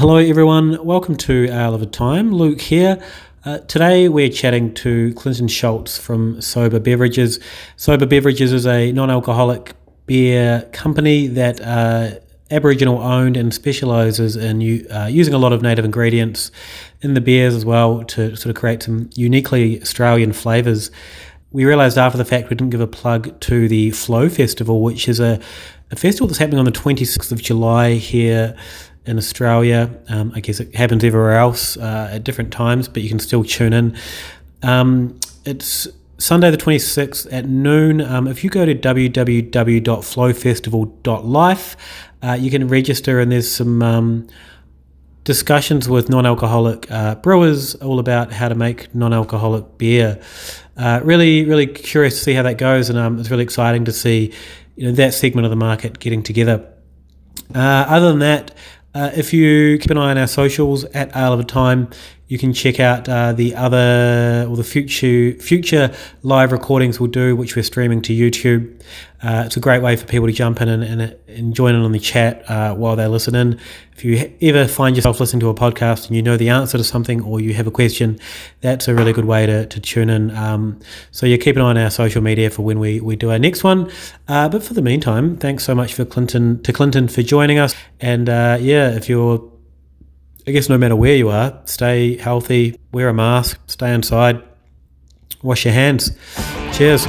hello, everyone. Welcome to Ale of a Time. Luke here. Uh, today we're chatting to Clinton Schultz from Sobah Beverages. Sobah Beverages is a non-alcoholic beer company that uh, Aboriginal owned and specialises in uh, using a lot of native ingredients in the beers as well to sort of create some uniquely Australian flavours. We realised after the fact we didn't give a plug to the Flow Festival, which is a, a festival that's happening on the 26th of July here in Australia. Um, I guess it happens everywhere else uh, at different times, but you can still tune in. Um, it's Sunday the 26th at noon. Um, if you go to www.flowfestival.life, uh, you can register, and there's some um, discussions with non alcoholic uh, brewers all about how to make non alcoholic beer. Uh, really, really curious to see how that goes, and um, it's really exciting to see you know, that segment of the market getting together. Uh, other than that, uh, if you keep an eye on our socials at Ale of a Time, you can check out uh, the other or the future future live recordings we'll do, which we're streaming to YouTube. Uh, it's a great way for people to jump in and, and, and join in on the chat uh, while they listen in. If you ever find yourself listening to a podcast and you know the answer to something or you have a question, that's a really good way to, to tune in. Um, so you keep an eye on our social media for when we, we do our next one. Uh, but for the meantime, thanks so much for Clinton to Clinton for joining us. And uh, yeah, if you're I guess no matter where you are, stay healthy, wear a mask, stay inside, wash your hands. Cheers.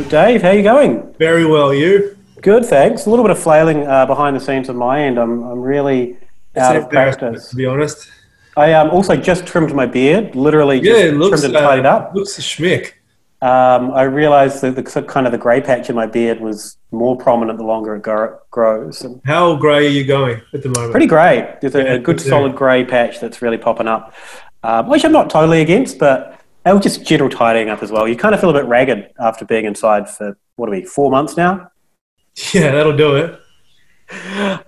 Dave. How are you going? Very well. You? Good, thanks. A little bit of flailing uh, behind the scenes on my end. I'm, I'm really out of practice. To be honest, I um, also just trimmed my beard. Literally, just yeah, it looks, trimmed and tidied uh, up. Looks a schmick. Um, I realised that the kind of the grey patch in my beard was more prominent the longer it grows. And How grey are you going at the moment? pretty grey. There's a, Yeah, a good solid grey patch that's really popping up, um, which I'm not totally against, but was just general tidying up as well. You kind of feel a bit ragged after being inside for what are we four months now. Yeah, that'll do it.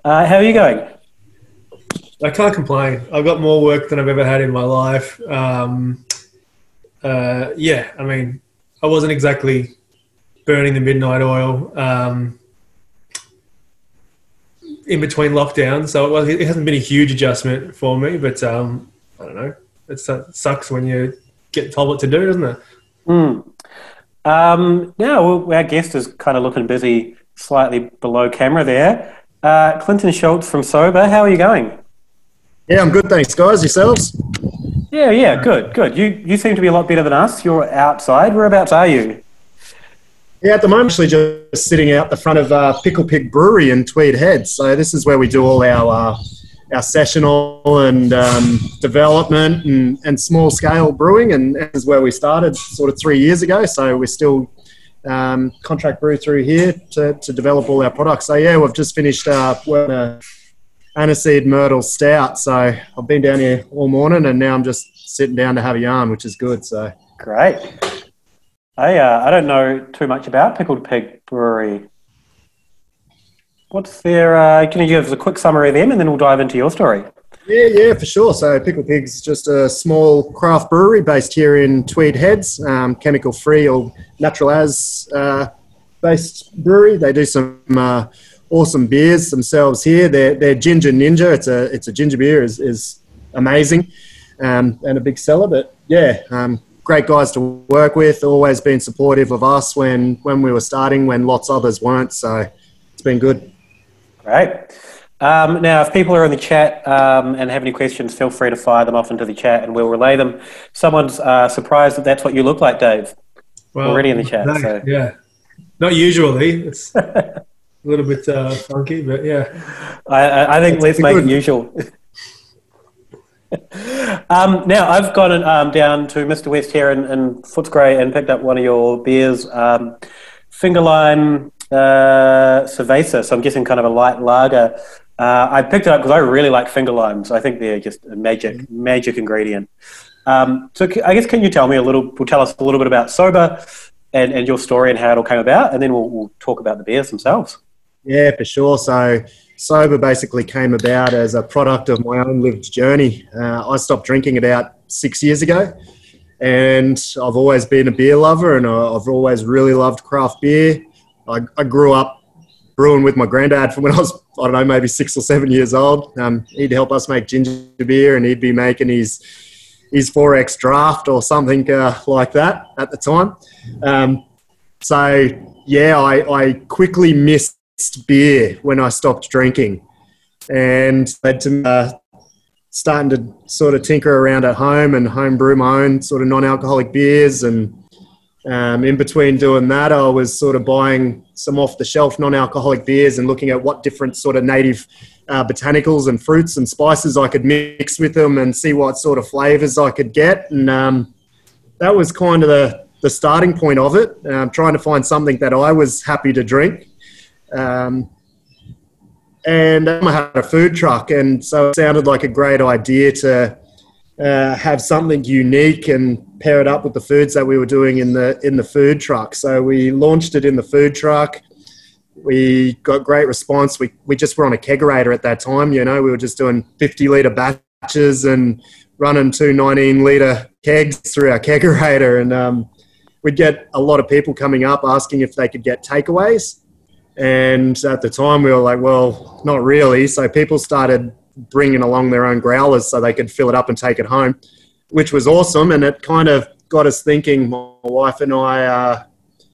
Uh, how are you going? I can't complain. I've got more work than I've ever had in my life. Um, uh, yeah, I mean, I wasn't exactly burning the midnight oil um, in between lockdowns, so it, was, it hasn't been a huge adjustment for me. But um, I don't know. It sucks when you get told what to do, doesn't it? Hmm. Um, now, well, our guest is kind of looking busy, slightly below camera there. Uh, Clinton Schultz from Sobah. How are you going? Yeah, I'm good, thanks, guys. Yourselves? Yeah, yeah, good, good. You you seem to be a lot better than us. You're outside. Whereabouts are you? Yeah, at the moment, actually, just sitting out the front of uh, Pickled Pig Brewery in Tweed Head. So this is where we do all our uh, our sessional and um, development and, and small scale brewing, and this is where we started sort of three years ago. So we're still um, contract brew through here to, to develop all our products. So yeah, we've just finished uh, a aniseed myrtle stout. So I've been down here all morning, and now I'm just sitting down to have a yarn, which is good. So. Great. I uh, I don't know too much about Pickled Pig Brewery. What's their? Uh, can you give us a quick summary of them, and then we'll dive into your story. Yeah, yeah, for sure. So Pickled Pig's is just a small craft brewery based here in Tweed Heads, um, chemical free or natural as uh, based brewery. They do some uh, awesome beers themselves here. Their, their Ginger Ninja, it's a it's a ginger beer, is, is amazing um, and a big seller. But yeah, um, great guys to work with. Always been supportive of us when when we were starting, when lots others weren't. So it's been good. Great. Um, now, if people are in the chat um, and have any questions, feel free to fire them off into the chat, and we'll relay them. Someone's uh, surprised that that's what you look like, Dave. Well, Already in the chat, no, so. Yeah, not usually. It's a little bit uh, funky, but yeah. I, I, think let's That's make good. it usual. um, now, I've gone um, down to Mr. West here in, in Footscray and picked up one of your beers, um, Finger Lime uh, Cerveza. So I'm guessing kind of a light lager. Uh, I picked it up because I really like finger limes. I think they're just a magic, magic ingredient. Um, so I guess can you tell me a little, tell us a little bit about Sobah and, and your story and how it all came about, and then we'll, we'll talk about the beers themselves. Yeah, for sure. So Sobah basically came about as a product of my own lived journey. Uh, I stopped drinking about six years ago, and I've always been a beer lover, and I've always really loved craft beer. I, I grew up brewing with my granddad from when I was, I don't know, maybe six or seven years old. Um, he'd help us make ginger beer and he'd be making his, his 4X draft or something uh, like that at the time. Um, so, yeah, I, I quickly missed beer when I stopped drinking and led to uh, starting to sort of tinker around at home and home brew my own sort of non-alcoholic beers and um, in between doing that, I was sort of buying some off the shelf non alcoholic beers and looking at what different sort of native uh, botanicals and fruits and spices I could mix with them and see what sort of flavors I could get. And um, that was kind of the, the starting point of it, um, trying to find something that I was happy to drink. Um, and I had a food truck, and so it sounded like a great idea to uh, have something unique and pair it up with the foods that we were doing in the in the food truck. So we launched it in the food truck. We got great response. We we just were on a kegerator at that time. You know, we were just doing 50 liter batches and running two 19 liter kegs through our kegerator, and um, we'd get a lot of people coming up asking if they could get takeaways. And at the time, we were like, well, not really. So people started bringing along their own growlers so they could fill it up and take it home, which was awesome. And it kind of got us thinking, my wife and I, uh,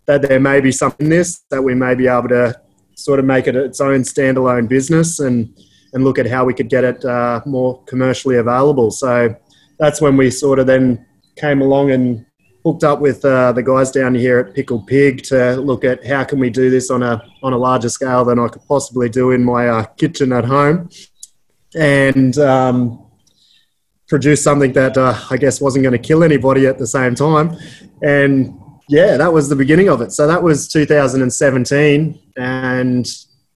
that there may be something in this that we may be able to sort of make it its own standalone business and and look at how we could get it uh, more commercially available. So that's when we sort of then came along and hooked up with uh, the guys down here at Pickled Pig to look at how can we do this on a on a larger scale than I could possibly do in my uh, kitchen at home and um, produce something that uh, I guess wasn't going to kill anybody at the same time. And yeah, that was the beginning of it. So that was 2017, and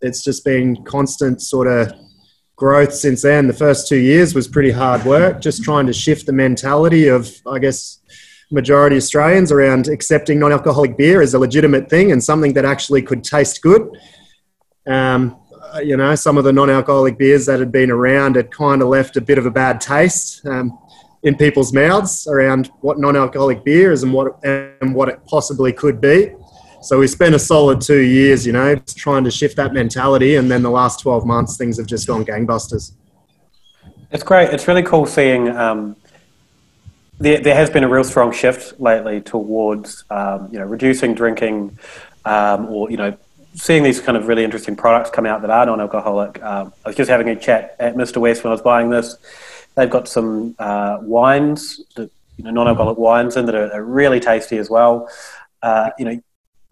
it's just been constant sort of growth since then. The first two years was pretty hard work, just trying to shift the mentality of, I guess, majority Australians around accepting non-alcoholic beer as a legitimate thing and something that actually could taste good. Um, you know, some of the non-alcoholic beers that had been around had kind of left a bit of a bad taste um, in people's mouths around what non-alcoholic beer is and what and what it possibly could be. So we spent a solid two years, you know, trying to shift that mentality, and then the last twelve months, things have just gone gangbusters. It's great. It's really cool seeing. Um, there, there has been a real strong shift lately towards, um, you know, reducing drinking, um, or you know, seeing these kind of really interesting products come out that are non-alcoholic. Um, I was just having a chat at Mr. West when I was buying this. They've got some uh, wines, that, you know, non-alcoholic wines in that are, are really tasty as well. Uh, you know,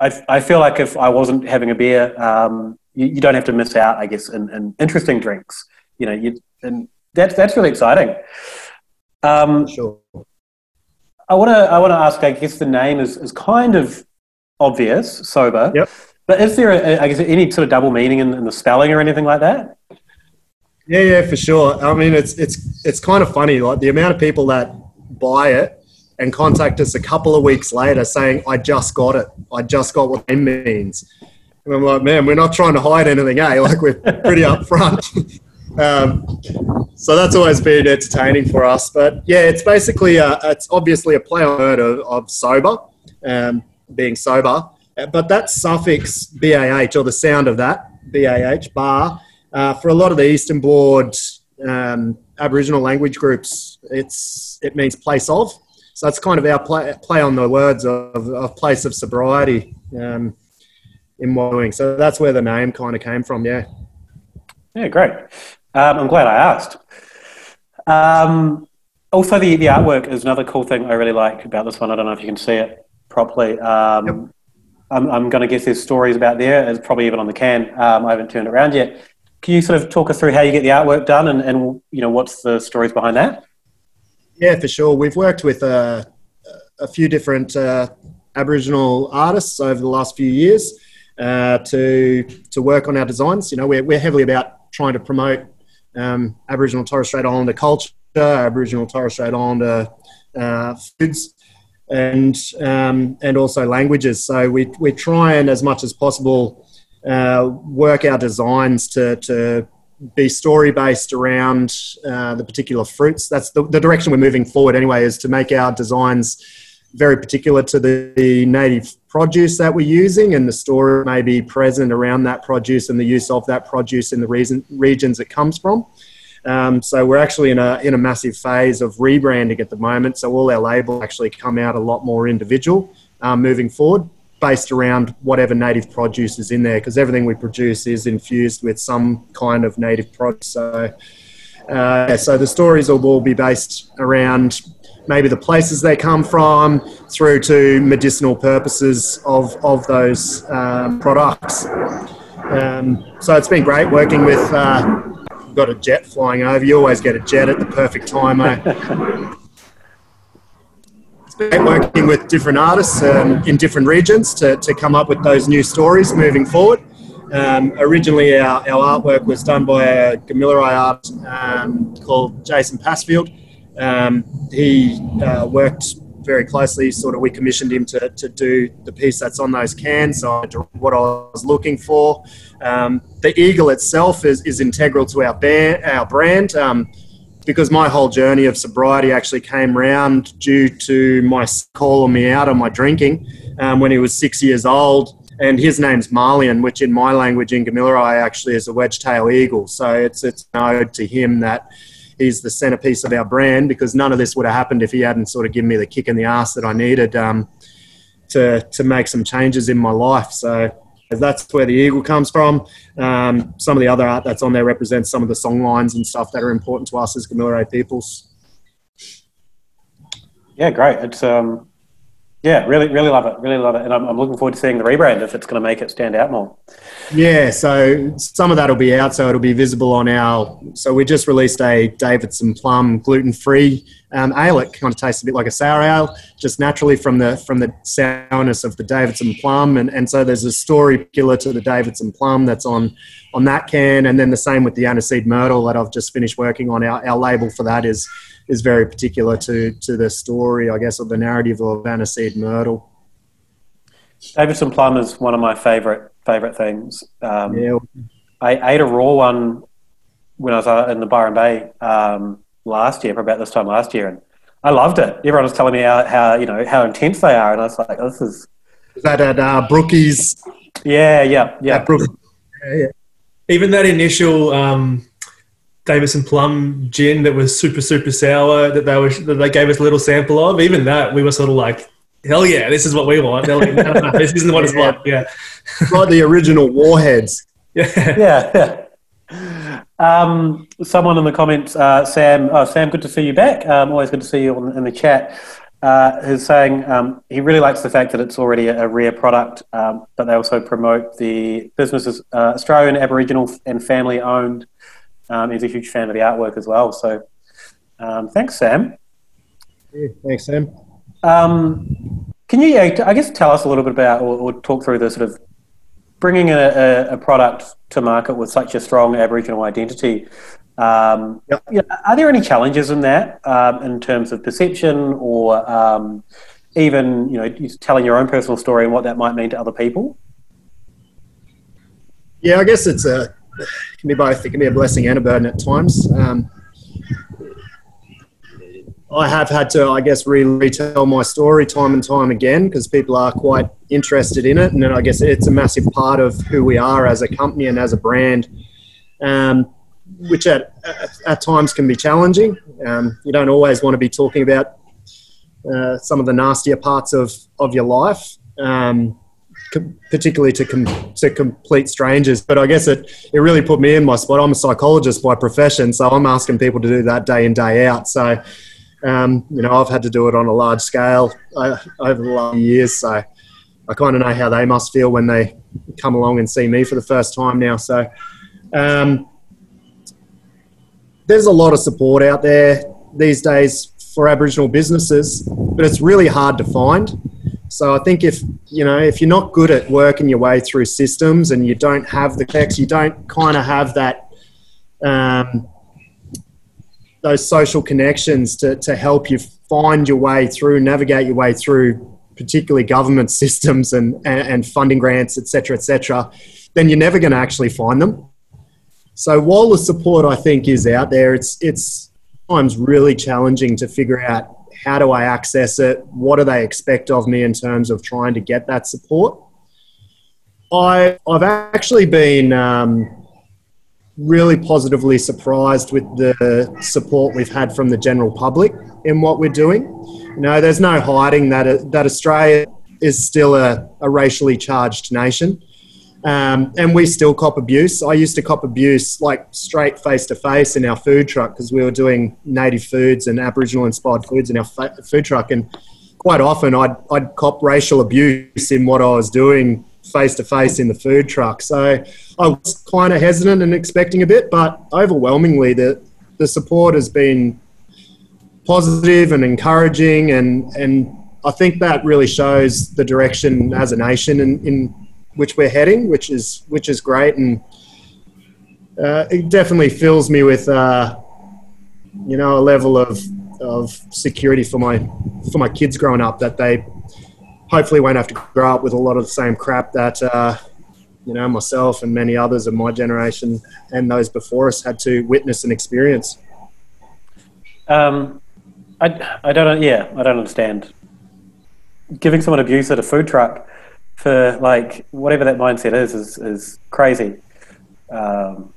I, I feel like if I wasn't having a beer, um, you, you, don't have to miss out, I guess, in, in interesting drinks. You know, you, and that's that's really exciting. Um, sure. I want to I want to ask. I guess the name is, is kind of obvious, sober. Yep. But is there, a, I guess, any sort of double meaning in, in the spelling or anything like that? Yeah, yeah, for sure. I mean, it's it's it's kind of funny, like the amount of people that buy it and contact us a couple of weeks later saying, "I just got it. I just got what it means." And I'm like, man, we're not trying to hide anything, eh? Like we're pretty upfront. um, so that's always been entertaining for us. But yeah, it's basically a, it's obviously a play on word of, of sober, um, being sober. Uh, but that suffix BAH, or the sound of that, BAH, bar, uh, for a lot of the Eastern Board um, Aboriginal language groups, it's, it means place of. So that's kind of our play, play on the words of, of place of sobriety um, in Wollongong. So that's where the name kind of came from, yeah. Yeah, great. Um, I'm glad I asked. Um, also, the, the artwork is another cool thing I really like about this one. I don't know if you can see it properly. Um. I'm, I'm going to guess there's stories about there. It's probably even on the can. Um, I haven't turned it around yet. Can you sort of talk us through how you get the artwork done and, and you know what's the stories behind that? Yeah, for sure. We've worked with uh, a few different uh, Aboriginal artists over the last few years uh, to to work on our designs. You know, we're, we're heavily about trying to promote um, Aboriginal Torres Strait Islander culture, Aboriginal Torres Strait Islander uh, foods and um, and also languages. So we we try and as much as possible uh, work our designs to to be story based around uh, the particular fruits. That's the, the direction we're moving forward anyway. Is to make our designs very particular to the, the native produce that we're using and the story may be present around that produce and the use of that produce in the reason, regions it comes from. Um, so we're actually in a in a massive phase of rebranding at the moment. So all our labels actually come out a lot more individual um, moving forward, based around whatever native produce is in there, because everything we produce is infused with some kind of native produce. So. Uh, so the stories will all be based around maybe the places they come from through to medicinal purposes of, of those um, products. Um, so it's been great working with uh, got a jet flying over. You always get a jet at the perfect time. Eh? it's been working with different artists um, in different regions to, to come up with those new stories moving forward. Um, originally, our, our artwork was done by a Gamilaroi art um, called Jason Passfield. Um, he uh, worked very closely. Sort of, we commissioned him to, to do the piece that's on those cans. So what I was looking for. Um, the eagle itself is, is integral to our band, our brand. Um, because my whole journey of sobriety actually came round due to my calling me out on my drinking um, when he was six years old. And his name's Marlian, which in my language in Gamilaroi actually is a wedge-tail eagle. So it's it's an ode to him that he's the centerpiece of our brand because none of this would have happened if he hadn't sort of given me the kick in the ass that I needed um, to to make some changes in my life. So that's where the eagle comes from. Um, some of the other art that's on there represents some of the song lines and stuff that are important to us as Gamilaroi peoples. Yeah, great. It's um, yeah, really, really love it. Really love it, and I'm, I'm looking forward to seeing the rebrand if it's going to make it stand out more. Yeah, so some of that will be out, so it'll be visible on our. So we just released a Davidson Plum gluten-free um, ale. It kind of tastes a bit like a sour ale, just naturally from the from the sourness of the Davidson Plum, and, and so there's a story killer to the Davidson Plum that's on on that can, and then the same with the aniseed myrtle that I've just finished working on. Our, our label for that is is very particular to to the story, I guess, or the narrative of aniseed myrtle. Davidson Plum is one of my favourite favorite things. Um, yeah. I ate a raw one when I was uh, in the Byron Bay um, last year, for about this time last year, and I loved it. Everyone was telling me how, how you know how intense they are, and I was like, "This is." Is that at uh, Brookies? Yeah, yeah, yeah. yeah, yeah. Even that initial um, Davidson Plum gin that was super super sour that they were that they gave us a little sample of. Even that, we were sort of like, hell yeah, this is what we want. Like, no, no, this isn't what it's like. Yeah. like the original Warheads. Yeah. Yeah. Um, someone in the comments, uh, Sam, oh, Sam, good to see you back. Um, always good to see you in, in the chat. Uh, is saying um, he really likes the fact that it's already a, a rare product, um, but they also promote the businesses uh, Australian, Aboriginal, and family owned. Um, he's a huge fan of the artwork as well. So um, thanks, Sam. Yeah, thanks, Sam. Um, can you, I guess, tell us a little bit about or, or talk through the sort of bringing a, a, a, product to market with such a strong Aboriginal identity? Um, yep. you know, are there any challenges in that um, in terms of perception or um, even you know telling your own personal story and what that might mean to other people? Yeah, I guess it's a it can be both. It can be a blessing and a burden at times. Um, I have had to, I guess, retell my story time and time again because people are quite interested in it, and then I guess it's a massive part of who we are as a company and as a brand, um, which at, at times can be challenging. Um, you don't always want to be talking about uh, some of the nastier parts of of your life. Um, particularly to com- to complete strangers. But I guess it it really put me in my spot. I'm a psychologist by profession, so I'm asking people to do that day in day out. So um, you know, I've had to do it on a large scale uh, over the last years. So I kind of know how they must feel when they come along and see me for the first time now. So um, there's a lot of support out there these days for Aboriginal businesses, but it's really hard to find. So I think if you know if you're not good at working your way through systems and you don't have the text, you don't kind of have that um, those social connections to, to help you find your way through, navigate your way through, particularly government systems and, and, and funding grants, etc., cetera, et cetera, then you're never going to actually find them. So while the support I think is out there, it's it's times really challenging to figure out how do I access it, what do they expect of me in terms of trying to get that support. I I've actually been um, really positively surprised with the support we've had from the general public in what we're doing. You know, there's no hiding that that Australia is still a, a racially charged nation. Um, and we still cop abuse. I used to cop abuse like straight face to face in our food truck because we were doing native foods and Aboriginal inspired foods in our fa- food truck. And quite often I'd, I'd cop racial abuse in what I was doing face to face in the food truck. So I was kind of hesitant and expecting a bit, but overwhelmingly the, the support has been positive and encouraging. And, and I think that really shows the direction as a nation in, in which we're heading, which is which is great, and uh, it definitely fills me with uh, you know a level of of security for my for my kids growing up that they hopefully won't have to grow up with a lot of the same crap that uh, you know myself and many others of my generation and those before us had to witness and experience. Um, I, I don't yeah I don't understand giving someone abuse at a food truck for like whatever that mindset is is, is crazy. Um,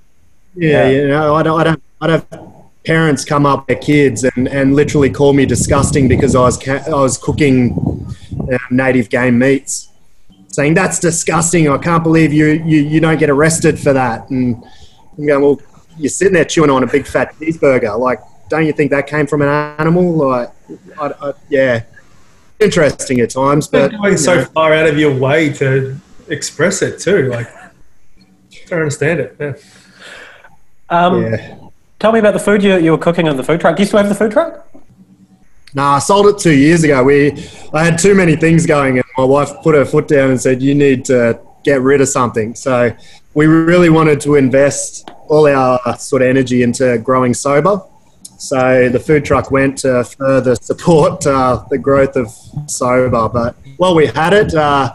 yeah, yeah, you know, I don't, I don't, I don't have parents come up their kids and, and literally call me disgusting because I was ca- I was cooking uh, native game meats, saying that's disgusting. I can't believe you you, you don't get arrested for that. And I'm going, well, you're sitting there chewing on a big fat cheeseburger. Like, don't you think that came from an animal? Like, I, I, yeah, interesting at times. But You're going so know. far out of your way to express it too. Like, I don't understand it. Yeah. um, yeah. Tell me about the food you, you were cooking on the food truck. Do you still have the food truck? Nah, I sold it two years ago. We, I had too many things going, and my wife put her foot down and said, "You need to get rid of something." So we really wanted to invest all our sort of energy into growing Sobah. So the food truck went to further support uh, the growth of Sobah. But while we had it, uh,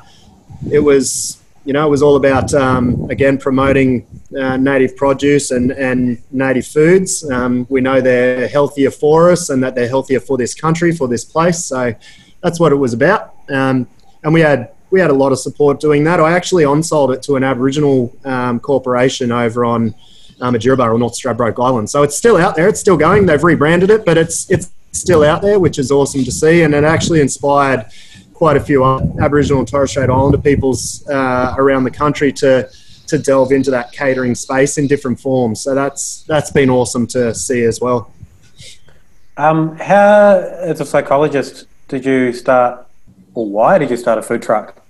it was you know it was all about um, again promoting uh, native produce and, and native foods. Um, we know they're healthier for us and that they're healthier for this country, for this place. So that's what it was about. Um, and we had we had a lot of support doing that. I actually on-sold it to an Aboriginal um, corporation over on um, Adjiraba or North Stradbroke Island. So it's still out there. It's still going. They've rebranded it, but it's it's still out there, which is awesome to see. And it actually inspired quite a few Aboriginal and Torres Strait Islander peoples uh, around the country to to delve into that catering space in different forms. So that's that's been awesome to see as well. Um, how, as a psychologist, did you start, or why did you start a food truck?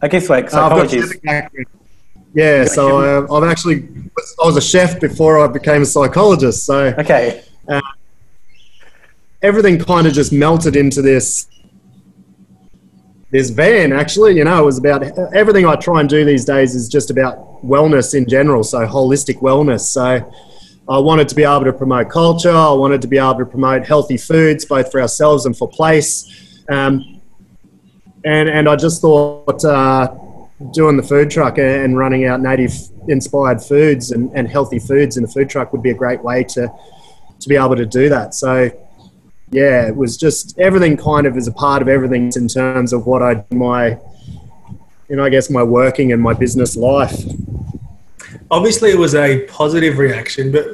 I guess like Uh, I've psychology is chef background. Yeah, so uh, I've actually I was a chef before I became a psychologist. So okay. everything kind of just melted into this this van actually you know it was about everything i try and do these days is just about wellness in general so holistic wellness so i wanted to be able to promote culture i wanted to be able to promote healthy foods both for ourselves and for place um, and and i just thought uh, doing the food truck and running out native inspired foods and, and healthy foods in the food truck would be a great way to to be able to do that so yeah, it was just everything kind of is a part of everything in terms of what I my, you know, I guess my working and my business life. Obviously, it was a positive reaction, but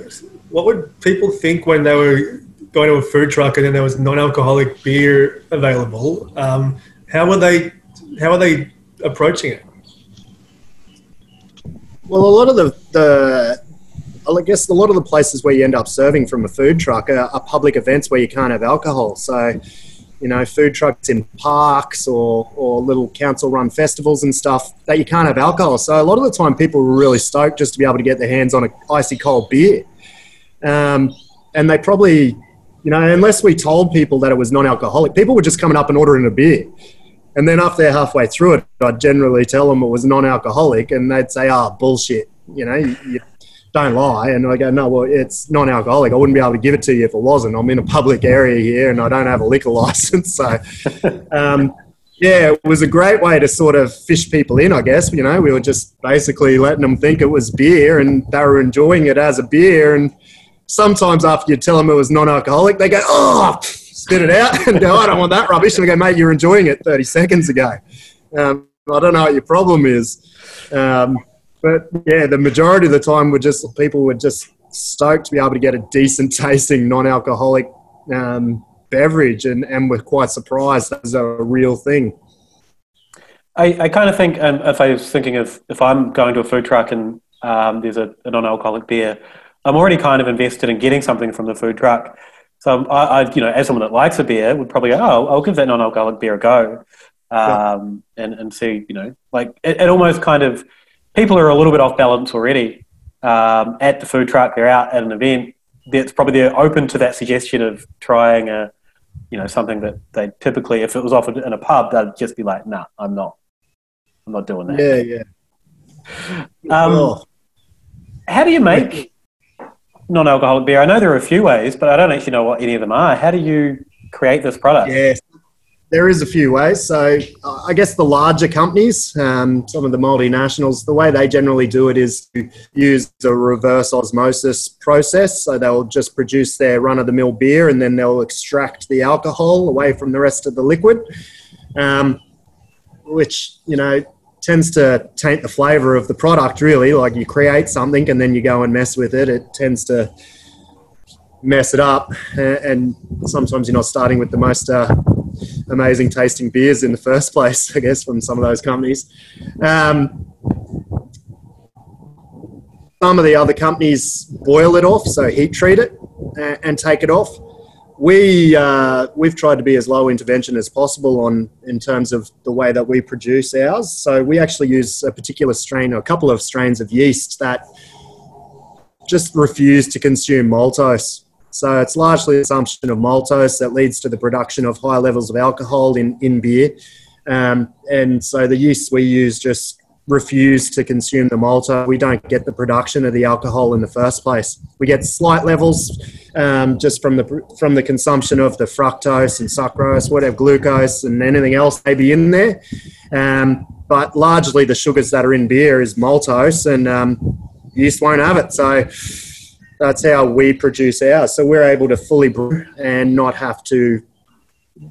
what would people think when they were going to a food truck and then there was non-alcoholic beer available? Um, how were they? How are they approaching it? Well, a lot of the, the I guess a lot of the places where you end up serving from a food truck are, are public events where you can't have alcohol. So, you know, food trucks in parks or, or little council run festivals and stuff that you can't have alcohol. So, a lot of the time, people were really stoked just to be able to get their hands on a icy cold beer. Um, and they probably, you know, unless we told people that it was non alcoholic, people were just coming up and ordering a beer. And then after they're halfway through it, I'd generally tell them it was non alcoholic and they'd say, oh, bullshit. You know, you, don't lie. And I go, no, well, it's non-alcoholic. I wouldn't be able to give it to you if it wasn't. I'm in a public area here and I don't have a liquor license. So, um, yeah, it was a great way to sort of fish people in, I guess. You know, we were just basically letting them think it was beer and they were enjoying it as a beer. And sometimes after you tell them it was non-alcoholic, they go, oh, spit it out and go, I don't want that rubbish. And I go, mate, you're enjoying it 30 seconds ago. Um, I don't know what your problem is. Um, but yeah, the majority of the time were just people were just stoked to be able to get a decent tasting non-alcoholic um, beverage, and and were quite surprised that was a real thing. I, I kind of think, um, if I was thinking of if I'm going to a food truck and um, there's a, a, non-alcoholic beer, I'm already kind of invested in getting something from the food truck. So I, I you know, as someone that likes a beer, would probably go, oh, I'll give that non-alcoholic beer a go, um, yeah. and and see, you know, like it, it almost kind of people are a little bit off balance already um, at the food truck. They're out at an event. That's probably they're open to that suggestion of trying a, you know, something that they typically, if it was offered in a pub, they'd just be like, "Nah, I'm not, I'm not doing that." Yeah, yeah. Um, How do you make non-alcoholic beer? I know there are a few ways, but I don't actually know what any of them are. How do you create this product? Yeah, there is a few ways. So uh, I guess the larger companies, um, some of the multinationals, the way they generally do it is to use a reverse osmosis process. So they'll just produce their run-of-the-mill beer and then they'll extract the alcohol away from the rest of the liquid, um, which you know tends to taint the flavour of the product. Really, like you create something and then you go and mess with it, it tends to mess it up. And sometimes you're not starting with the most uh, amazing tasting beers in the first place, I guess, from some of those companies. Um, some of the other companies boil it off, so heat treat it and take it off. We uh, we've tried to be as low intervention as possible on in terms of the way that we produce ours. So we actually use a particular strain, or a couple of strains of yeast that just refuse to consume maltose. So it's largely the consumption of maltose that leads to the production of high levels of alcohol in, in beer. Um, and so the yeast we use just refuse to consume the maltose. We don't get the production of the alcohol in the first place. We get slight levels um, just from the from the consumption of the fructose and sucrose, whatever glucose and anything else may be in there. Um, but largely the sugars that are in beer is maltose, and um, yeast won't have it. So that's how we produce ours. So we're able to fully brew and not have to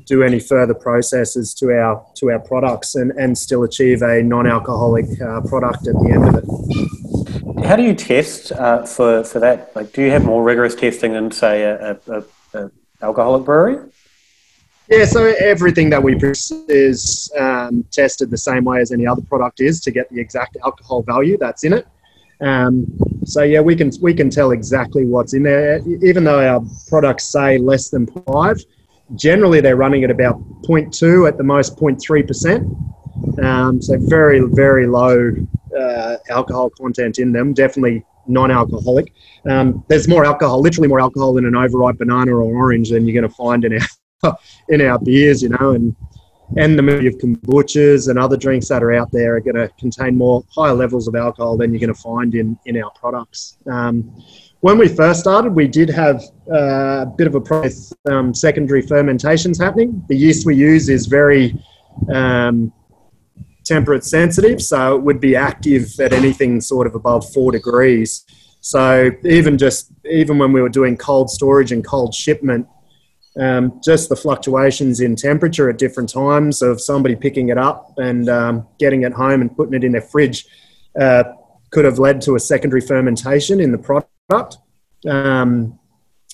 do any further processes to our to our products and, and still achieve a non-alcoholic uh, product at the end of it. How do you test uh, for for that? Like, do you have more rigorous testing than say a, a, a alcoholic brewery? Yeah, so everything that we produce is um, tested the same way as any other product is to get the exact alcohol value that's in it. Um, so yeah, we can we can tell exactly what's in there. Even though our products say less than five, generally they're running at about 0.2 at the most 0.3 percent. Um, so very very low uh, alcohol content in them. Definitely non-alcoholic. Um, there's more alcohol, literally more alcohol in an overripe banana or orange than you're going to find in our in our beers, you know. And and the majority of kombuchas and other drinks that are out there are going to contain more higher levels of alcohol than you're going to find in, in our products. Um, when we first started, we did have uh, a bit of a process, um, secondary fermentations happening. The yeast we use is very um, temperate sensitive, so it would be active at anything sort of above four degrees. So even just even when we were doing cold storage and cold shipment, um, just the fluctuations in temperature at different times of somebody picking it up and um, getting it home and putting it in their fridge uh, could have led to a secondary fermentation in the product. Um,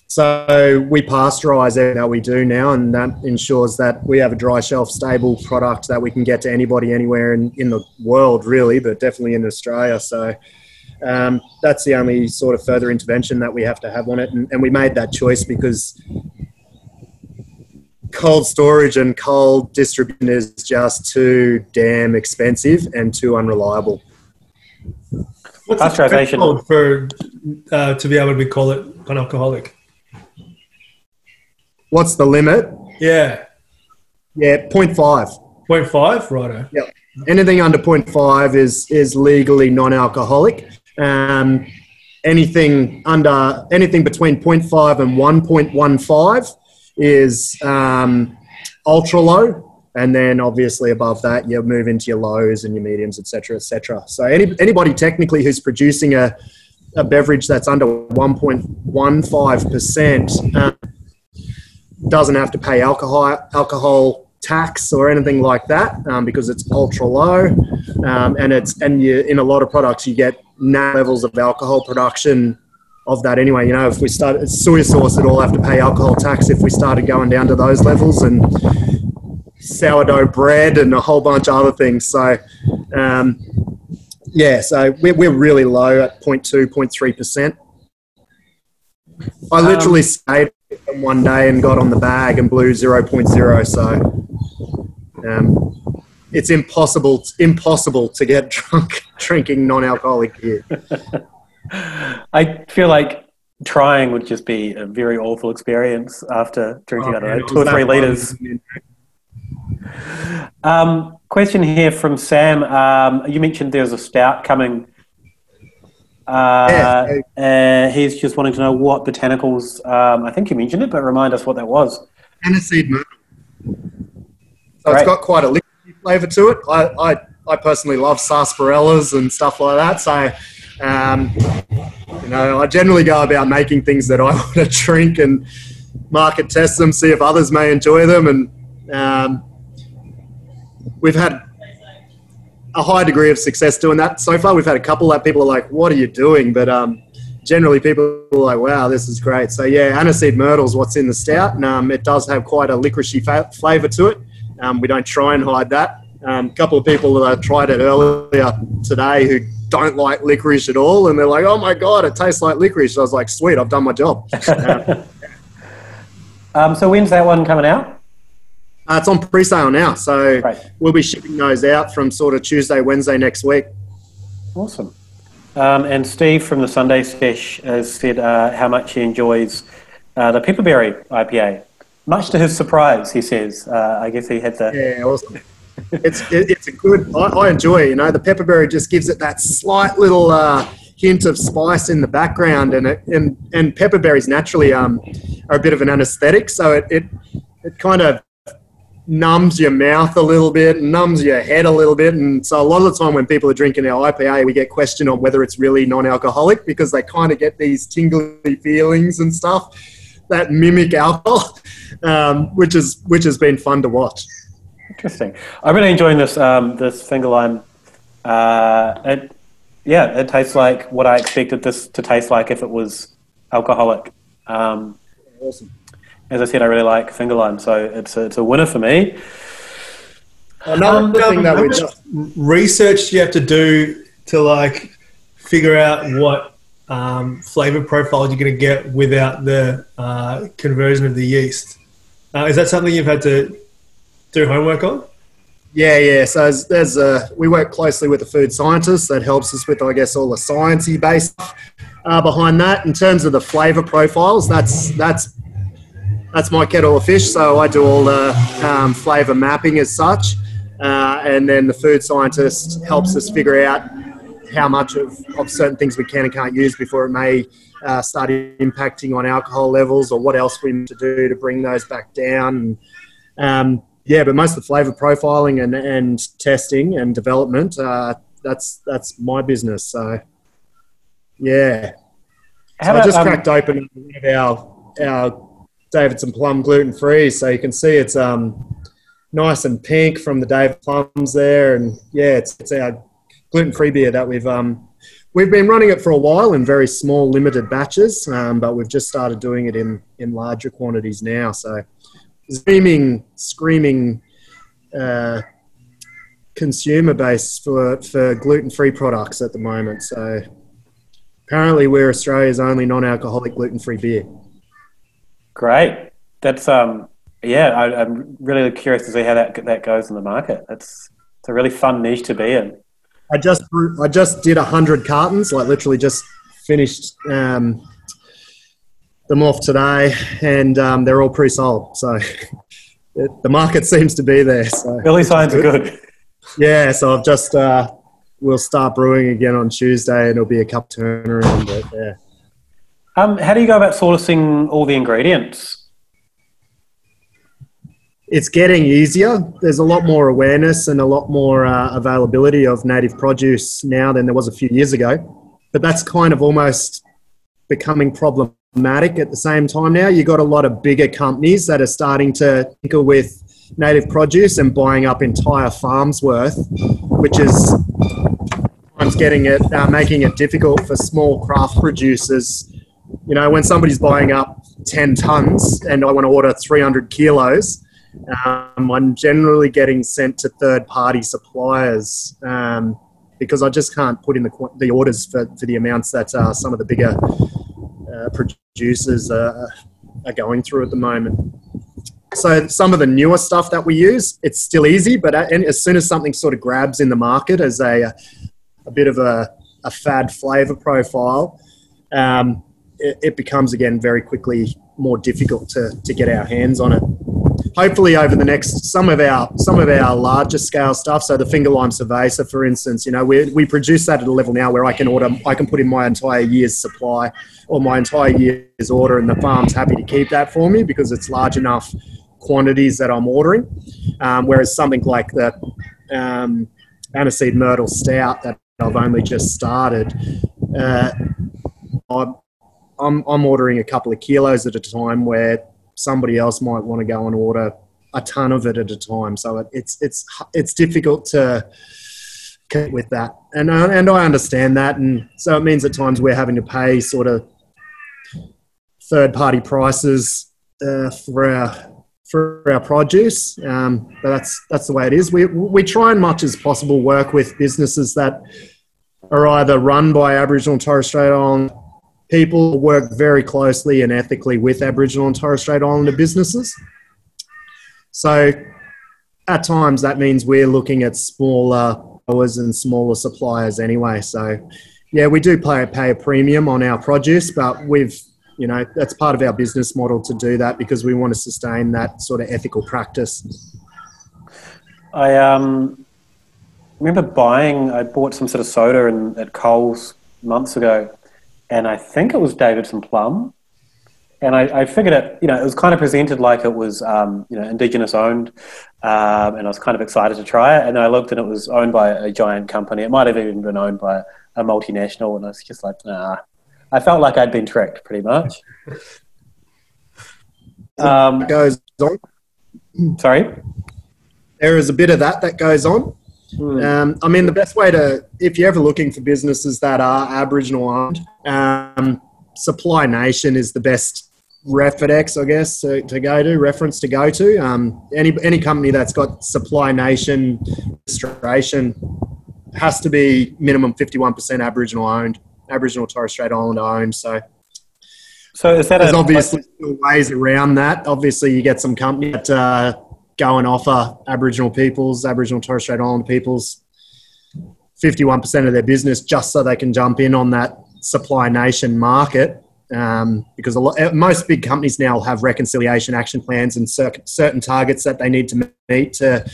so we pasteurize everything that we do now, and that ensures that we have a dry shelf stable product that we can get to anybody anywhere in, in the world, really, but definitely in Australia. So um, that's the only sort of further intervention that we have to have on it. And, and we made that choice because cold storage and cold distribution is just too damn expensive and too unreliable. What's the for uh, to be able to be call it non-alcoholic? What's the limit? Yeah. Yeah, 0.5. 0.5, righto. Yeah. Anything under 0.5 is is legally non-alcoholic. Um, anything under anything between 0.5 and 1.15 is um, ultra low, and then obviously above that you move into your lows and your mediums, etc., etc. So any, anybody technically who's producing a a beverage that's under 1.15 percent uh, doesn't have to pay alcohol alcohol tax or anything like that um, because it's ultra low um, and it's and you in a lot of products you get no levels of alcohol production of that anyway you know if we start soy sauce it all have to pay alcohol tax if we started going down to those levels and sourdough bread and a whole bunch of other things so um, yeah so we're, we're really low at 0.2 0.3 percent I literally um, stayed one day and got on the bag and blew 0.0. So um, it's impossible, it's impossible to get drunk drinking non-alcoholic beer. I feel like trying would just be a very awful experience after drinking, oh, I don't know, two or three liters. Um, question here from Sam. Um, you mentioned there's a stout coming uh, yeah. uh, he's just wanting to know what botanicals. Um, I think you mentioned it, but remind us what that was. Aniseed myrtle. So Great. it's got quite a liquidy flavour to it. I, I, I personally love sarsaparillas and stuff like that. So, um, you know, I generally go about making things that I want to drink and market test them, see if others may enjoy them. And um, we've had a high degree of success doing that so far. We've had a couple that people are like, "What are you doing?" But um, generally, people are like, "Wow, this is great." So yeah, aniseed myrtle is what's in the stout, and um, it does have quite a licoricey fa- flavour to it. Um, we don't try and hide that. A um, couple of people that I tried it earlier today who don't like licorice at all, and they're like, "Oh my god, it tastes like licorice." So I was like, "Sweet, I've done my job." um, so when's that one coming out? Uh, it's on pre-sale now, so we'll be shipping those out from sort of Tuesday, Wednesday next week. Awesome. Um, and Steve from the Sunday Sesh has said uh, how much he enjoys uh, the Pepperberry IPA. Much to his surprise, he says. Uh, I guess he had the yeah, awesome. it's it, it's a good. I, I, enjoy. You know, the Pepperberry just gives it that slight little uh, hint of spice in the background, and it, and and pepperberries naturally um, are a bit of an anesthetic, so it it, it kind of numbs your mouth a little bit, numbs your head a little bit. And so a lot of the time when people are drinking our IPA, we get questioned on whether it's really non-alcoholic because they kind of get these tingly feelings and stuff that mimic alcohol, um, which is which has been fun to watch. Interesting. I'm really enjoying this um, this finger lime. Uh, it, yeah, it tastes like what I expected this to taste like if it was alcoholic. Um, awesome as I said, I really like finger lime, so it's a, it's a winner for me. Another um, thing that we just research you have to do to like figure out what um, flavor profiles you're going to get without the uh, conversion of the yeast. Uh, is that something you've had to do homework on? Yeah, yeah. So there's, there's a, we work closely with a food scientist that helps us with, I guess, all the sciencey based uh, behind that. In terms of the flavor profiles, that's that's that's my kettle of fish. So I do all the um, flavour mapping as such, uh, and then the food scientist helps us figure out how much of, of certain things we can and can't use before it may uh, start impacting on alcohol levels or what else we need to do to bring those back down. Um, yeah, but most of the flavour profiling and, and testing and development, uh, that's that's my business. So yeah. So about, I just um, cracked open one of our our Davidson plum gluten free. So you can see it's um, nice and pink from the David plums there, and yeah, it's, it's our gluten free beer that we've um, we've been running it for a while in very small, limited batches, um, but we've just started doing it in in larger quantities now. So screaming, screaming. Uh, consumer base for, for gluten free products at the moment. So apparently, we're Australia's only non alcoholic gluten free beer. Great. That's um yeah, I, am really curious to see how that that goes in the market. It's it's a really fun niche to be in. I just I just did a hundred cartons, like literally just finished um, them off today, and um, they're all pre-sold. So it, the market seems to be there. So early signs are good. Yeah, so I've just uh, we'll start brewing again on Tuesday, and it'll be a cup turnaround. But yeah. Um, how do you go about sourcing all the ingredients? It's getting easier. There's a lot more awareness and a lot more uh, availability of native produce now than there was a few years ago. But that's kind of almost becoming problematic at the same time now. You've got a lot of bigger companies that are starting to tinker with native produce and buying up entire farms worth, which is sometimes getting it, uh, making it difficult for small craft producers. You know, when somebody's buying up 10 tons and I want to order 300 kilos, um, I'm generally getting sent to third party suppliers um, because I just can't put in the, the orders for, for the amounts that uh, some of the bigger uh, producers are, are going through at the moment. So some of the newer stuff that we use, it's still easy, but as soon as something sort of grabs in the market as a, a bit of a, a fad flavor profile, um, it, it, becomes again very quickly more difficult to, to get our hands on it. Hopefully, over the next some of our some of our larger scale stuff, so the finger lime cerveza, for instance, you know, we, we produce that at a level now where I can order, I can put in my entire year's supply or my entire year's order, and the farm's happy to keep that for me because it's large enough quantities that I'm ordering. Um, whereas something like the um, aniseed myrtle stout that I've only just started, uh, I'm, I'm, I'm ordering a couple of kilos at a time where somebody else might want to go and order a ton of it at a time. So it, it's it's it's difficult to keep with that, and uh, and I understand that, and so it means at times we're having to pay sort of third party prices uh, for our for our produce. Um, but that's that's the way it is. We we try and much as possible work with businesses that are either run by Aboriginal and Torres Strait Islander people, work very closely and ethically with Aboriginal and Torres Strait Islander businesses. So at times that means we're looking at smaller growers and smaller suppliers anyway. So yeah, we do pay, pay a premium on our produce, but we've you know that's part of our business model to do that because we want to sustain that sort of ethical practice. I um, remember buying. I bought some sort of soda in, at Coles months ago, and I think it was Davidson Plum. And I, I figured it, you know, it was kind of presented like it was, um, you know, indigenous owned, um, and I was kind of excited to try it. And I looked, and it was owned by a giant company. It might have even been owned by a multinational, and I was just like, nah, I felt like I'd been tricked pretty much. Um, goes on. Sorry? There is a bit of that that goes on. Hmm. Um, I mean, the best way to, if you're ever looking for businesses that are Aboriginal owned, um, Supply Nation is the best referex, I guess, to, to, go to, reference to go to. Um, any, any company that's got Supply Nation registration has to be minimum 51% Aboriginal owned. Aboriginal Torres Strait Islander owned. So, so is that there's a, obviously still ways around that. Obviously, you get some company that uh, go and offer Aboriginal peoples, Aboriginal Torres Strait Islander peoples, 51% of their business just so they can jump in on that supply nation market. Um, because lot, uh, most big companies now have reconciliation action plans and certain targets that they need to meet to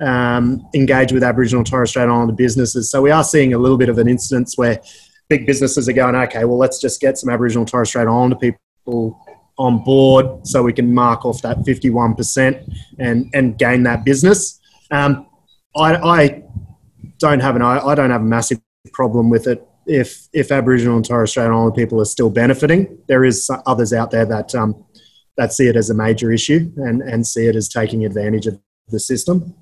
um, engage with Aboriginal Torres Strait Islander businesses. So we are seeing a little bit of an instance where big businesses are going, okay, well, let's just get some Aboriginal Torres Strait Islander people on board so we can mark off that 51% and, and gain that business. Um, I, I don't have an I don't have a massive problem with it if if Aboriginal and Torres Strait Islander people are still benefiting. There is others out there that um, that see it as a major issue and, and see it as taking advantage of the system.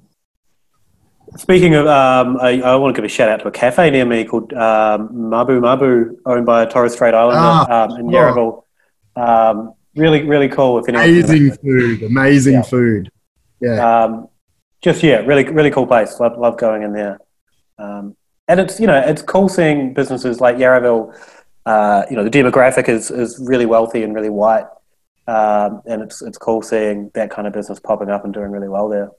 Speaking of, um, I, I, want to give a shout out to a cafe near me called um, Mabu Mabu, owned by a Torres Strait Islander ah, um, in Yarraville. Um, really, really cool. If amazing food, amazing yeah. food. Yeah. Um, just yeah, really, really cool place. Love, love going in there. Um, and it's you know it's cool seeing businesses like Yarraville. Uh, you know the demographic is is really wealthy and really white, and it's it's cool seeing that kind of business popping up and doing really well there.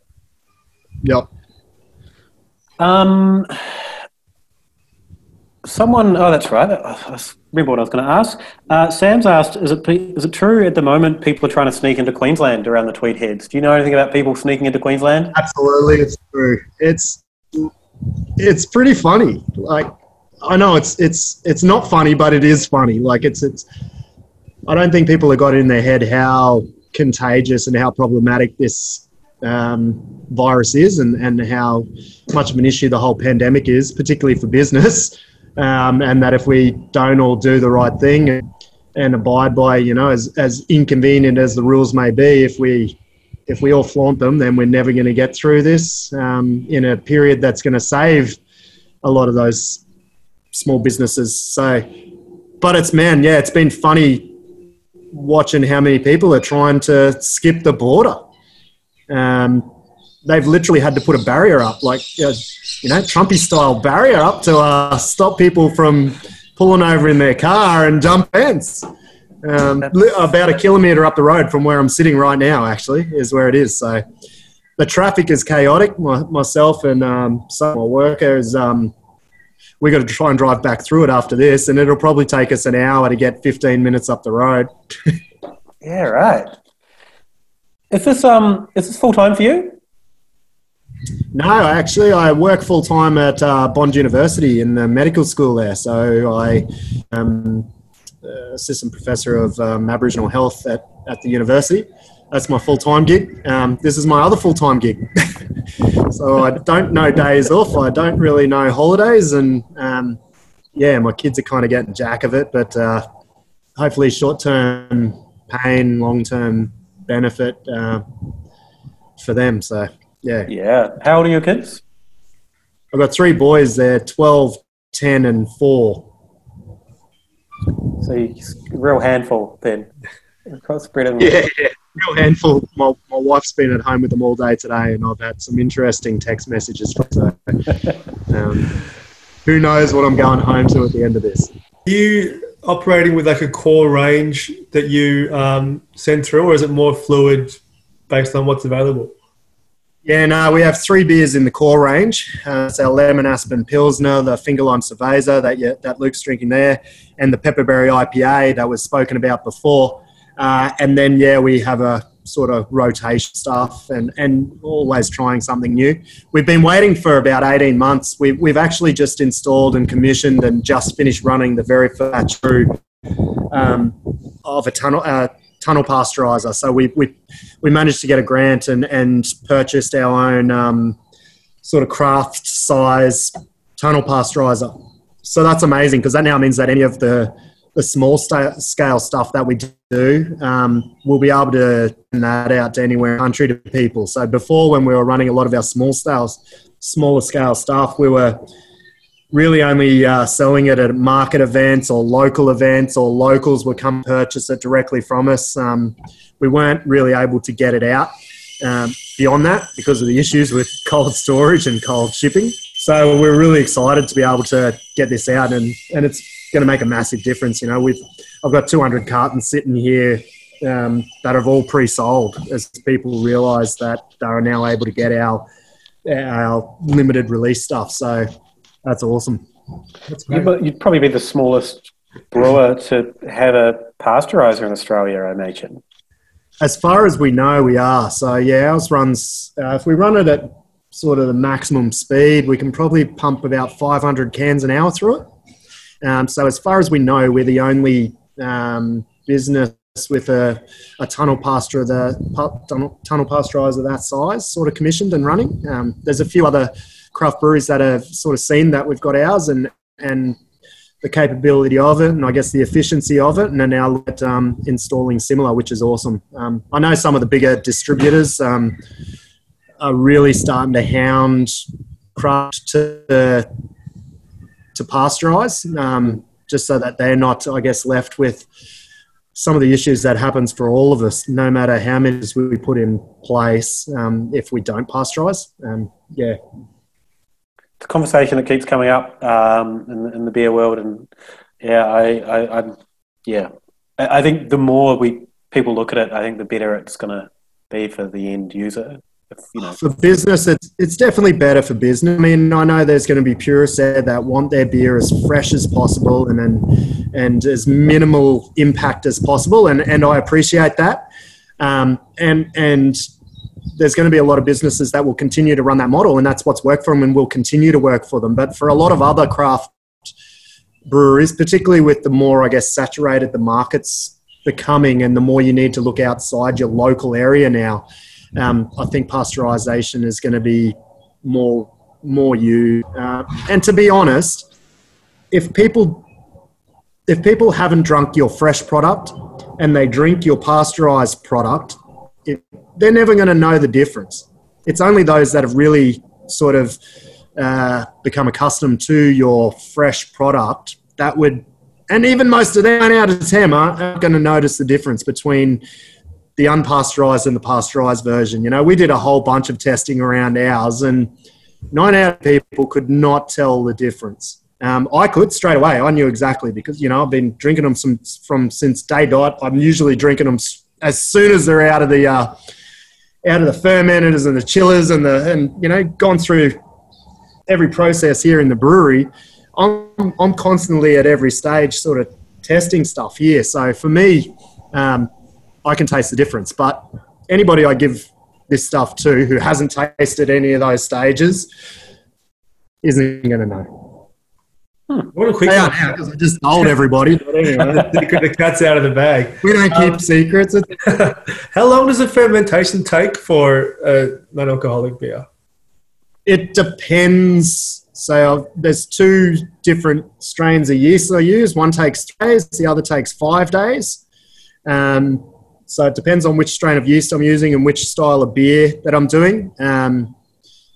Yep. Um, someone, oh, that's right. I remember what I was going to ask. Uh, Sam's asked, is it, is it true at the moment people are trying to sneak into Queensland around the Tweed Heads? Do you know anything about people sneaking into Queensland? Absolutely, it's true. It's it's pretty funny. Like I know it's it's it's not funny, but it is funny. Like it's it's. I don't think people have got in their head how contagious and how problematic this um, virus is, and and how much of an issue the whole pandemic is, particularly for business. Um, and that if we don't all do the right thing and, and abide by, you know, as as inconvenient as the rules may be, if we if we all flaunt them, then we're never going to get through this um, in a period that's going to save a lot of those small businesses. So, but it's man, yeah, it's been funny watching how many people are trying to skip the border. Um, they've literally had to put a barrier up, like you know, Trumpy style barrier up to uh, stop people from pulling over in their car and jump fence. Um, about a kilometre up the road from where I'm sitting right now, actually, is where it is. So the traffic is chaotic. My, myself and um, some of my workers, um, we got to try and drive back through it after this, and it'll probably take us an hour to get 15 minutes up the road. yeah, right. Is this um is this full time for you? No, actually, I work full time at uh, Bond University in the medical school there. So I am uh, assistant professor of um, Aboriginal health at, at the university. That's my full time gig. Um, this is my other full time gig. so I don't know days off. I don't really know holidays, and um, yeah, my kids are kind of getting jack of it. But uh, hopefully, short term pain, long term benefit uh, for them. So yeah. Yeah. How old are your kids? I've got three boys. They're 12, 10, and four. So you, real handful then. Spread them. Yeah, yeah, real handful. My, my wife's been at home with them all day today, and I've had some interesting text messages. So, um, who knows what I'm going home to at the end of this? Are you operating with like a core range that you um, send through, or is it more fluid based on what's available? Yeah, no, we have three beers in the core range. Uh, it's our lemon aspen pilsner, the finger lime cerveza that that Luke's drinking there, and the pepperberry IPA that was spoken about before. Uh, and then yeah, we have a sort of rotation stuff and, and always trying something new. We've been waiting for about 18 months. We've, we've actually just installed and commissioned and just finished running the very first brew um, of a tunnel. Uh, tunnel pasteurizer. So we, we, we managed to get a grant and, and purchased our own um, sort of craft size tunnel pasteurizer. So that's amazing because that now means that any of the, the small scale stuff that we do, um, we'll be able to send that out to anywhere in the country to people. So before, when we were running a lot of our small scale, smaller scale stuff, we were really only uh, selling it at market events or local events or locals would come purchase it directly from us. Um, we weren't really able to get it out um, beyond that because of the issues with cold storage and cold shipping. So we're really excited to be able to get this out and, and it's going to make a massive difference. You know, we've, I've got 200 cartons sitting here um, that have all pre-sold as people realise that they are now able to get our our limited release stuff. So that's awesome. That's you'd, you'd, probably be the smallest brewer to have a pasteurizer in Australia, I imagine. As far as we know, we are. So yeah, ours runs. Uh, if we run it at sort of the maximum speed, we can probably pump about 500 cans an hour through it. Um, so as far as we know, we're the only um, business with a, a tunnel pasture, the tunnel, tunnel pasteurizer that size, sort of commissioned and running. Um, there's a few other craft breweries that have sort of seen that we've got ours and and the capability of it and I guess the efficiency of it and are now um, installing similar, which is awesome. Um, I know some of the bigger distributors um, are really starting to hound craft to to pasteurize, um, just so that they're not, I guess, left with some of the issues that happens for all of us, no matter how many we put in place, um, if we don't pasteurize. Um, yeah, the conversation that keeps coming up um, in, in, the beer world, and yeah, I, I, I yeah, I, I, think the more we people look at it, I think the better it's going to be for the end user. You know. For business, it's it's definitely better for business. I mean, I know there's going to be purists there that want their beer as fresh as possible and and, and as minimal impact as possible, and and I appreciate that. Um, and and there's going to be a lot of businesses that will continue to run that model, and that's what's worked for them and will continue to work for them. But for a lot of other craft breweries, particularly with the more, I guess, saturated the markets becoming, and the more you need to look outside your local area now, um, I think pasteurization is going to be more more used. Uh, and to be honest, if people if people haven't drunk your fresh product and they drink your pasteurized product, it, they're never going to know the difference. It's only those that have really sort of uh, become accustomed to your fresh product that would, and even most of them, out of ten, aren't going to notice the difference between the unpasteurized and the pasteurized version. You know, we did a whole bunch of testing around ours, and nine out of people could not tell the difference. Um, I could straight away. I knew exactly because you know I've been drinking them some, from since day dot. I'm usually drinking them as soon as they're out of the uh, out of the fermenters and the chillers and the and you know gone through every process here in the brewery. I'm I'm constantly at every stage sort of testing stuff here. So for me, um, I can taste the difference. But anybody I give this stuff to who hasn't tasted any of those stages isn't going to know. Hmm. What a quick they are now because I just told everybody. But anyway, the cat's out of the bag. We don't keep um, secrets. how long does the fermentation take for a non-alcoholic beer? It depends. So there's two different strains of yeast I use. One takes three days, the other takes five days. Um, so it depends on which strain of yeast I'm using and which style of beer that I'm doing. Um,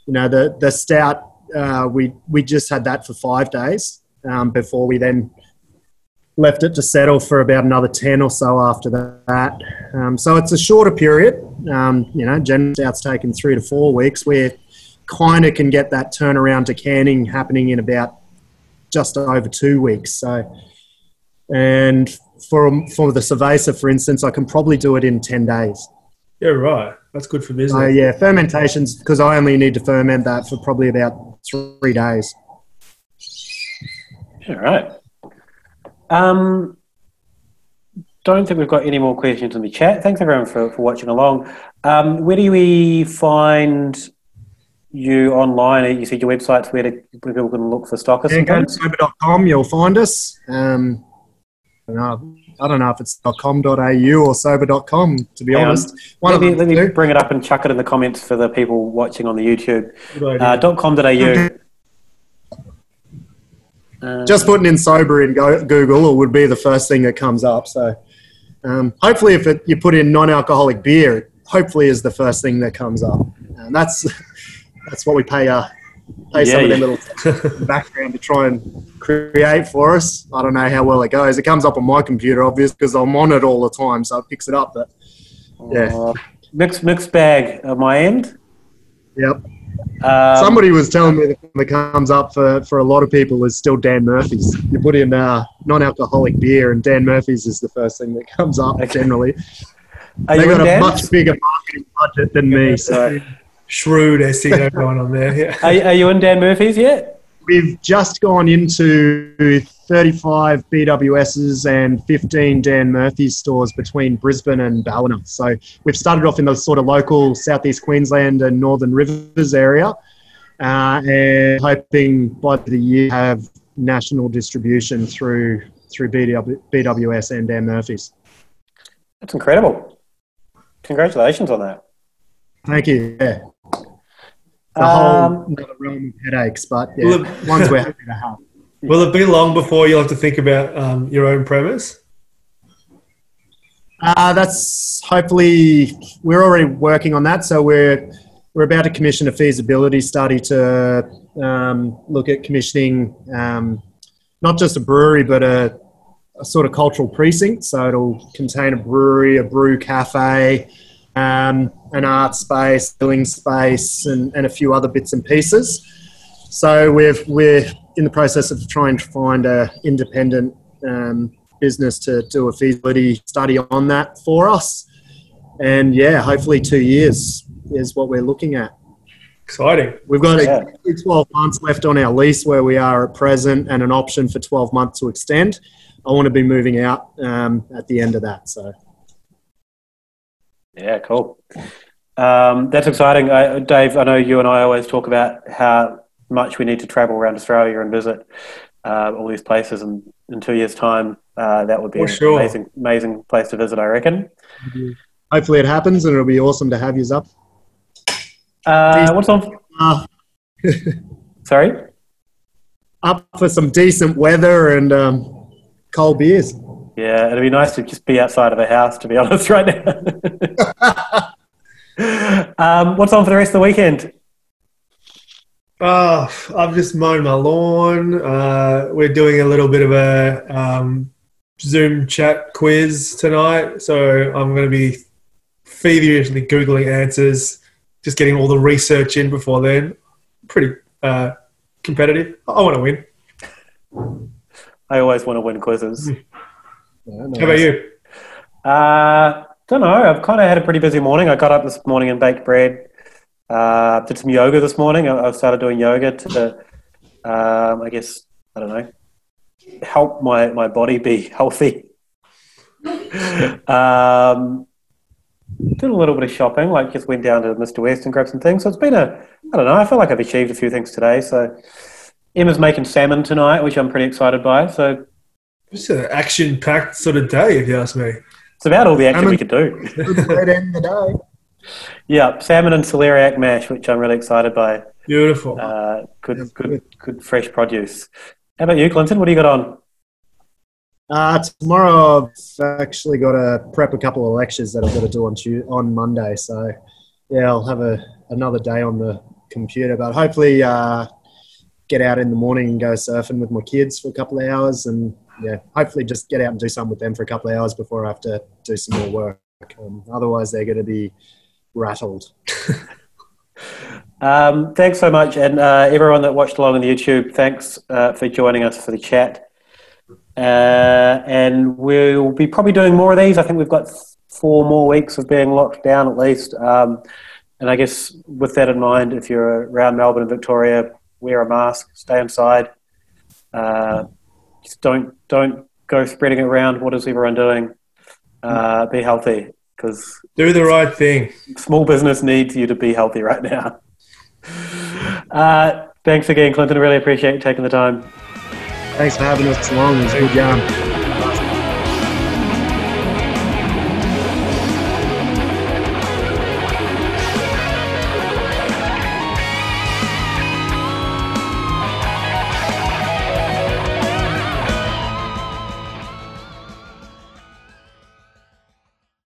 you know, the the stout uh, we we just had that for five days um, before we then left it to settle for about another 10 or so after that. Um, so it's a shorter period. Um, you know, generally stouts taking three to four weeks. We kind of can get that turnaround to canning happening in about just over two weeks. So, and for for the Cerveza, for instance, I can probably do it in 10 days. Yeah, right. That's good for business. So, yeah, fermentations, because I only need to ferment that for probably about three days. All right. Um, don't think we've got any more questions in the chat. Thanks everyone for, for watching along. Um, where do we find you online? You said your website's where, to, where people can look for stockers. Yeah, go to sobah.com, you'll find us. Um, I, don't know, I don't know if it's .com.au or sobah.com, to be honest. One let me, let me bring it up and chuck it in the comments for the people watching on the YouTube. Uh, .com.au. Um, Just putting in Sobah in Google would be the first thing that comes up. So um, hopefully, if it, you put in non-alcoholic beer, it hopefully is the first thing that comes up, and that's that's what we pay uh, pay yeah, some of them little background to try and create for us. I don't know how well it goes. It comes up on my computer, obviously, because I'm on it all the time, so it picks it up. But yeah, uh, mixed mixed bag at my end. Yep. Um, Somebody was telling me that comes up for, for a lot of people is still Dan Murphy's. You put in uh, non-alcoholic beer, and Dan Murphy's is the first thing that comes up okay. generally. Are they got a much bigger marketing budget than me, so shrewd SEO going on there. Yeah. Are, are you in Dan Murphy's yet? We've just gone into 35 BWSs and 15 Dan Murphy's stores between Brisbane and Ballina. So we've started off in the sort of local southeast Queensland and Northern Rivers area, uh, and hoping by the year have national distribution through through BW, BWS and Dan Murphy's. That's incredible. Congratulations on that. Thank you. Yeah. A um, whole another realm of headaches, but yeah, ones we're happy to have. Will it be long before you'll have to think about um, your own premise? Uh, that's hopefully we're already working on that. So we're we're about to commission a feasibility study to um, look at commissioning um, not just a brewery but a, a, sort of cultural precinct. So it'll contain a brewery, a brew cafe, um, an art space, building space, and, and a few other bits and pieces. So we've we're in the process of trying to find a independent um, business to do a feasibility study on that for us. And yeah, hopefully two years is what we're looking at. Exciting. We've got yeah. 12 months left on our lease where we are at present and an option for 12 months to extend. I want to be moving out um, at the end of that. So, yeah, cool. Um, that's exciting, I, Dave. I know you and I always talk about how much we need to travel around Australia and visit uh, all these places, and in two years' time, uh, that would be For an sure. amazing, amazing place to visit. I reckon. Hopefully it happens, and it'll be awesome to have you up. Uh, what's on? Uh, Sorry. up for some decent weather and um, cold beers. Yeah, it'd be nice to just be outside of a house, to be honest, right now. um, what's on for the rest of the weekend? Uh, I've just mown my lawn. Uh, we're doing a little bit of a um, Zoom chat quiz tonight, so I'm going to be feverishly googling answers, just getting all the research in before then. Pretty uh, competitive. I want to win. I always want to win quizzes. Yeah, How about you? Uh, don't know. I've kind of had a pretty busy morning. I got up this morning and baked bread. Uh, did some yoga this morning. I, I started doing yoga to, um, I guess, I don't know, help my, my body be healthy. um, did a little bit of shopping, like just went down to Mr. West and grabbed some things. So it's been a, I don't know, I feel like I've achieved a few things today. So Emma's making salmon tonight, which I'm pretty excited by. So Just an action-packed sort of day, if you ask me. it's about all the action we Salmon. could do. Good way to end the day. Yeah, salmon and celeriac mash, which I'm really excited by. Beautiful. Uh, good, Sounds good, good. good fresh produce. How about you, Clinton? What do you got on? Uh, tomorrow I've actually got to prep a couple of lectures that I've got to do on Tu- on Monday. So yeah, I'll have a another day on the computer, but hopefully uh, get out in the morning and go surfing with my kids for a couple of hours, and yeah, hopefully just get out and do something with them for a couple of hours before I have to do some more work. Um, otherwise, they're going to be rattled. Um, thanks so much, and uh, everyone that watched along on the YouTube, thanks uh, for joining us for the chat. Uh, and we'll be probably doing more of these. I think we've got four more weeks of being locked down at least. Um, and I guess with that in mind, if you're around Melbourne and Victoria, wear a mask, stay inside. Uh, just don't don't go spreading it around. What is everyone doing? Uh, be healthy because Do the right thing. small business needs you to be healthy right now. Uh, thanks again, Clinton. I really appreciate you taking the time. Thanks for having us along. It was a good yarn.